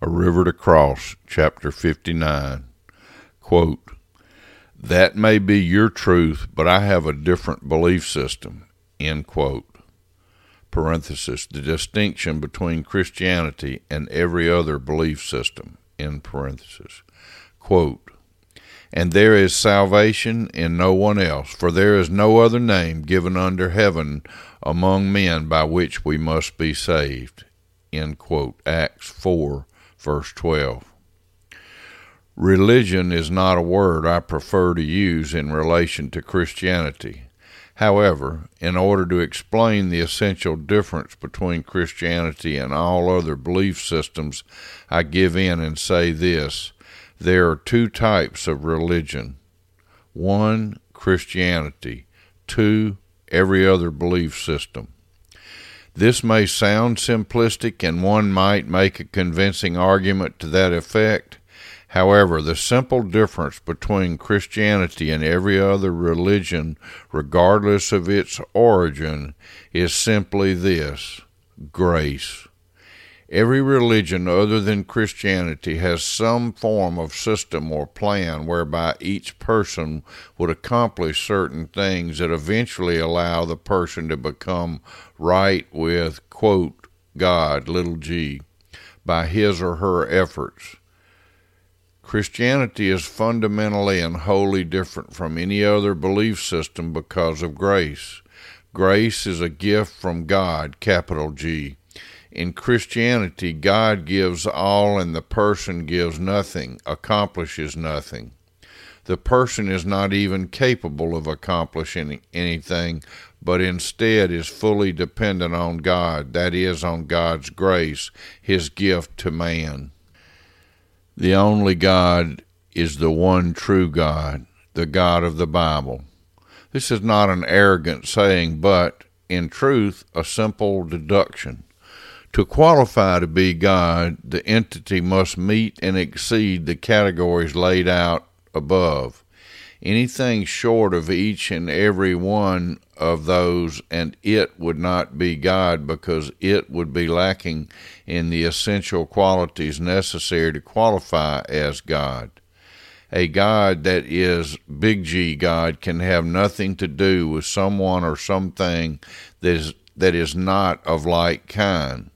A River to Cross, chapter 59. Quote, that may be your truth, but I have a different belief system. End quote. Parenthesis, the distinction between Christianity and every other belief system. End parenthesis. Quote, and there is salvation in no one else, for there is no other name given under heaven among men by which we must be saved. End quote. Acts 4, verse 12. Religion is not a word I prefer to use in relation to Christianity. However, in order to explain the essential difference between Christianity and all other belief systems, I give in and say this there are two types of religion one, Christianity, two, every other belief system. This may sound simplistic, and one might make a convincing argument to that effect. However, the simple difference between Christianity and every other religion, regardless of its origin, is simply this grace. Every religion other than Christianity has some form of system or plan whereby each person would accomplish certain things that eventually allow the person to become right with, quote, God, little g, by his or her efforts. Christianity is fundamentally and wholly different from any other belief system because of grace. Grace is a gift from God, capital G. In Christianity, God gives all and the person gives nothing, accomplishes nothing. The person is not even capable of accomplishing anything, but instead is fully dependent on God, that is, on God's grace, His gift to man. The only God is the one true God, the God of the Bible. This is not an arrogant saying, but, in truth, a simple deduction. To qualify to be God, the entity must meet and exceed the categories laid out above. Anything short of each and every one of those, and it would not be God because it would be lacking in the essential qualities necessary to qualify as God. A God that is big G God can have nothing to do with someone or something that is, that is not of like kind.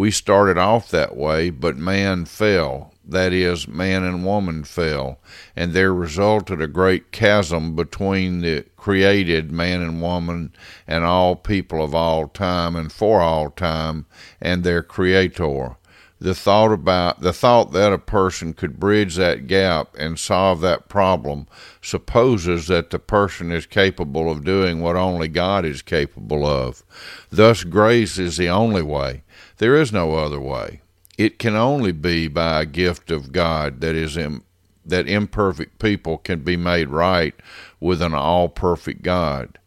We started off that way, but man fell that is, man and woman fell, and there resulted a great chasm between the created man and woman and all people of all time and for all time and their creator. The thought about the thought that a person could bridge that gap and solve that problem supposes that the person is capable of doing what only God is capable of. Thus, grace is the only way. There is no other way it can only be by a gift of God that is Im- that imperfect people can be made right with an all perfect God.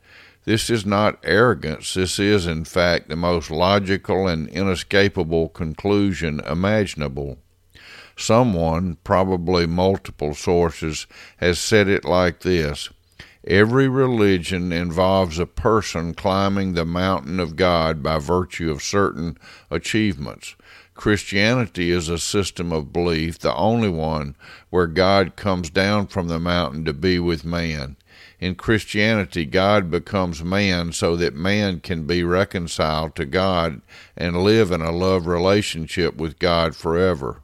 This is not arrogance. This is, in fact, the most logical and inescapable conclusion imaginable. Someone, probably multiple sources, has said it like this Every religion involves a person climbing the mountain of God by virtue of certain achievements. Christianity is a system of belief, the only one where God comes down from the mountain to be with man. In Christianity, God becomes man so that man can be reconciled to God and live in a love relationship with God forever.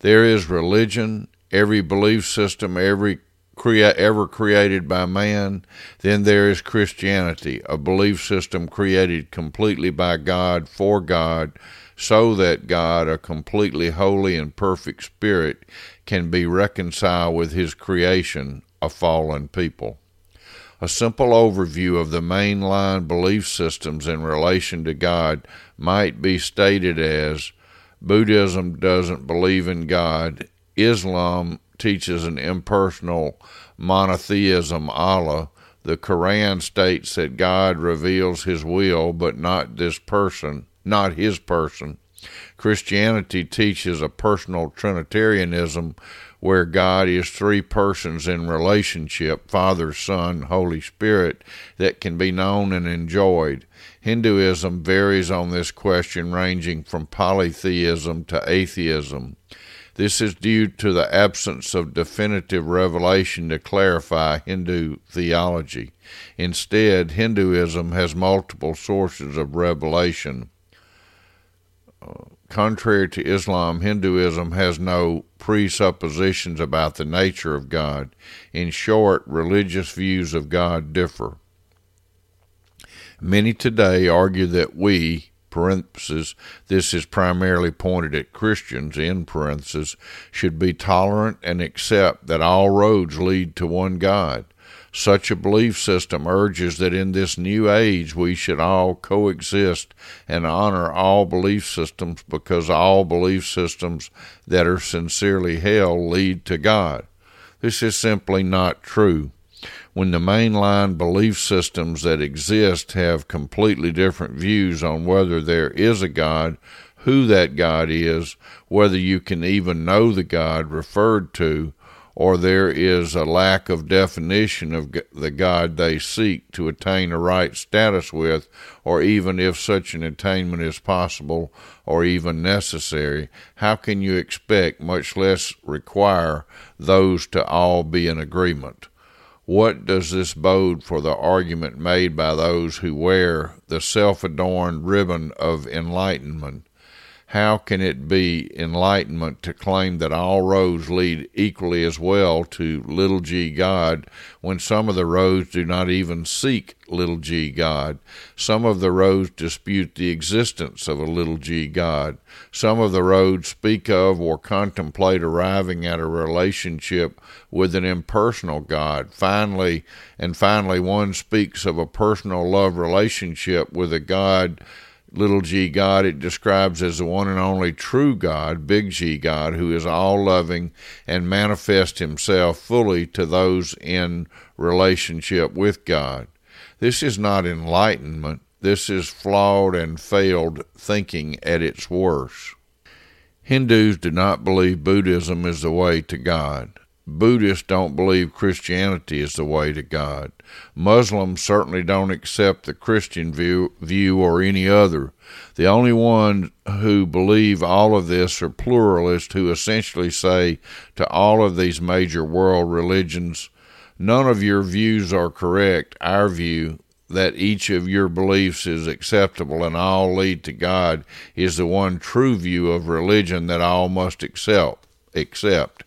There is religion, every belief system, every crea- ever created by man. Then there is Christianity, a belief system created completely by God for God so that God, a completely holy and perfect spirit, can be reconciled with his creation, a fallen people. A simple overview of the mainline belief systems in relation to God might be stated as Buddhism doesn't believe in God, Islam teaches an impersonal monotheism, Allah. The Quran states that God reveals his will, but not this person not his person. Christianity teaches a personal Trinitarianism where God is three persons in relationship Father, Son, Holy Spirit that can be known and enjoyed. Hinduism varies on this question, ranging from polytheism to atheism. This is due to the absence of definitive revelation to clarify Hindu theology. Instead, Hinduism has multiple sources of revelation. Contrary to Islam, Hinduism has no presuppositions about the nature of God. In short, religious views of God differ. Many today argue that we, this is primarily pointed at Christians, in should be tolerant and accept that all roads lead to one God. Such a belief system urges that in this new age we should all coexist and honor all belief systems because all belief systems that are sincerely held lead to God. This is simply not true. When the mainline belief systems that exist have completely different views on whether there is a God, who that God is, whether you can even know the God referred to, or there is a lack of definition of the God they seek to attain a right status with, or even if such an attainment is possible or even necessary, how can you expect, much less require, those to all be in agreement? What does this bode for the argument made by those who wear the self adorned ribbon of enlightenment? How can it be enlightenment to claim that all roads lead equally as well to little g God when some of the roads do not even seek little g God? Some of the roads dispute the existence of a little g God. Some of the roads speak of or contemplate arriving at a relationship with an impersonal God. Finally, and finally, one speaks of a personal love relationship with a God little g God, it describes as the one and only true God, big G God, who is all loving and manifests himself fully to those in relationship with God. This is not enlightenment. This is flawed and failed thinking at its worst. Hindus do not believe Buddhism is the way to God. Buddhists don't believe Christianity is the way to God. Muslims certainly don't accept the Christian view, view or any other. The only ones who believe all of this are pluralists who essentially say to all of these major world religions, none of your views are correct. Our view, that each of your beliefs is acceptable and all lead to God, is the one true view of religion that all must accept. accept.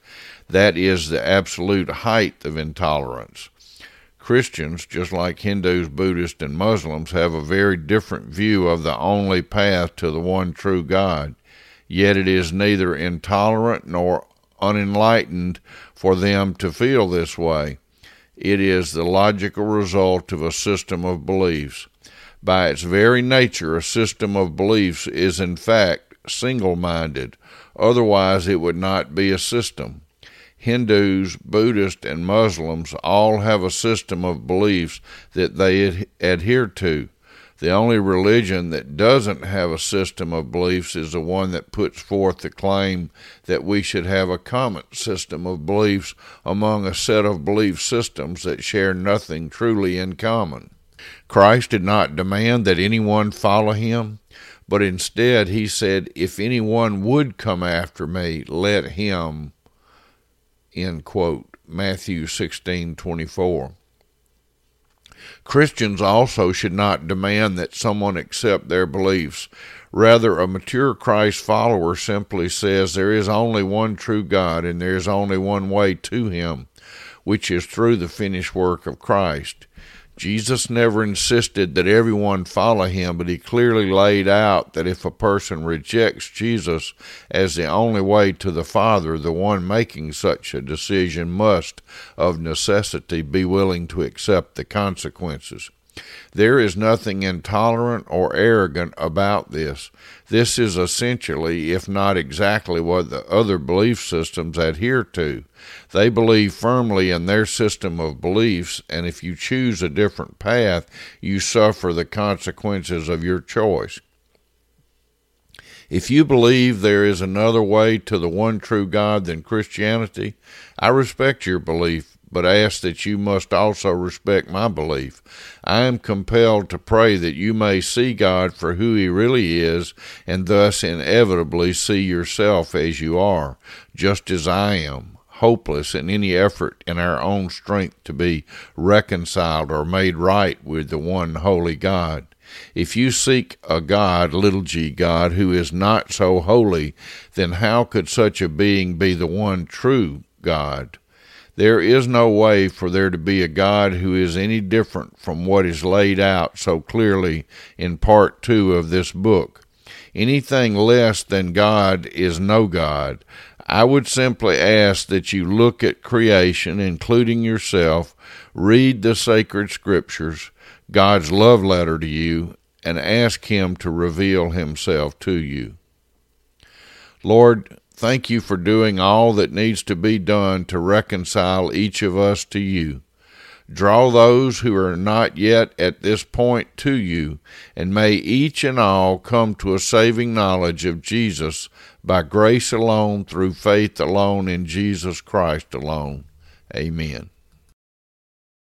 That is the absolute height of intolerance. Christians, just like Hindus, Buddhists, and Muslims, have a very different view of the only path to the one true God. Yet it is neither intolerant nor unenlightened for them to feel this way. It is the logical result of a system of beliefs. By its very nature, a system of beliefs is in fact single minded, otherwise, it would not be a system. Hindus, Buddhists, and Muslims all have a system of beliefs that they ad- adhere to. The only religion that doesn't have a system of beliefs is the one that puts forth the claim that we should have a common system of beliefs among a set of belief systems that share nothing truly in common. Christ did not demand that anyone follow him, but instead he said, If anyone would come after me, let him End quote. Matthew 16:24. Christians also should not demand that someone accept their beliefs. Rather, a mature Christ follower simply says there is only one true God and there is only one way to Him, which is through the finished work of Christ. Jesus never insisted that everyone follow him, but he clearly laid out that if a person rejects Jesus as the only way to the Father, the one making such a decision must, of necessity, be willing to accept the consequences. There is nothing intolerant or arrogant about this. This is essentially, if not exactly, what the other belief systems adhere to. They believe firmly in their system of beliefs, and if you choose a different path, you suffer the consequences of your choice. If you believe there is another way to the one true God than Christianity, I respect your belief, but ask that you must also respect my belief. I am compelled to pray that you may see God for who He really is, and thus inevitably see yourself as you are, just as I am, hopeless in any effort in our own strength to be reconciled or made right with the one holy God. If you seek a God, little g God, who is not so holy, then how could such a being be the one true God? There is no way for there to be a God who is any different from what is laid out so clearly in part two of this book. Anything less than God is no God. I would simply ask that you look at creation, including yourself, read the sacred scriptures, God's love letter to you, and ask Him to reveal Himself to you. Lord, thank you for doing all that needs to be done to reconcile each of us to you. Draw those who are not yet at this point to you, and may each and all come to a saving knowledge of Jesus by grace alone, through faith alone, in Jesus Christ alone. Amen.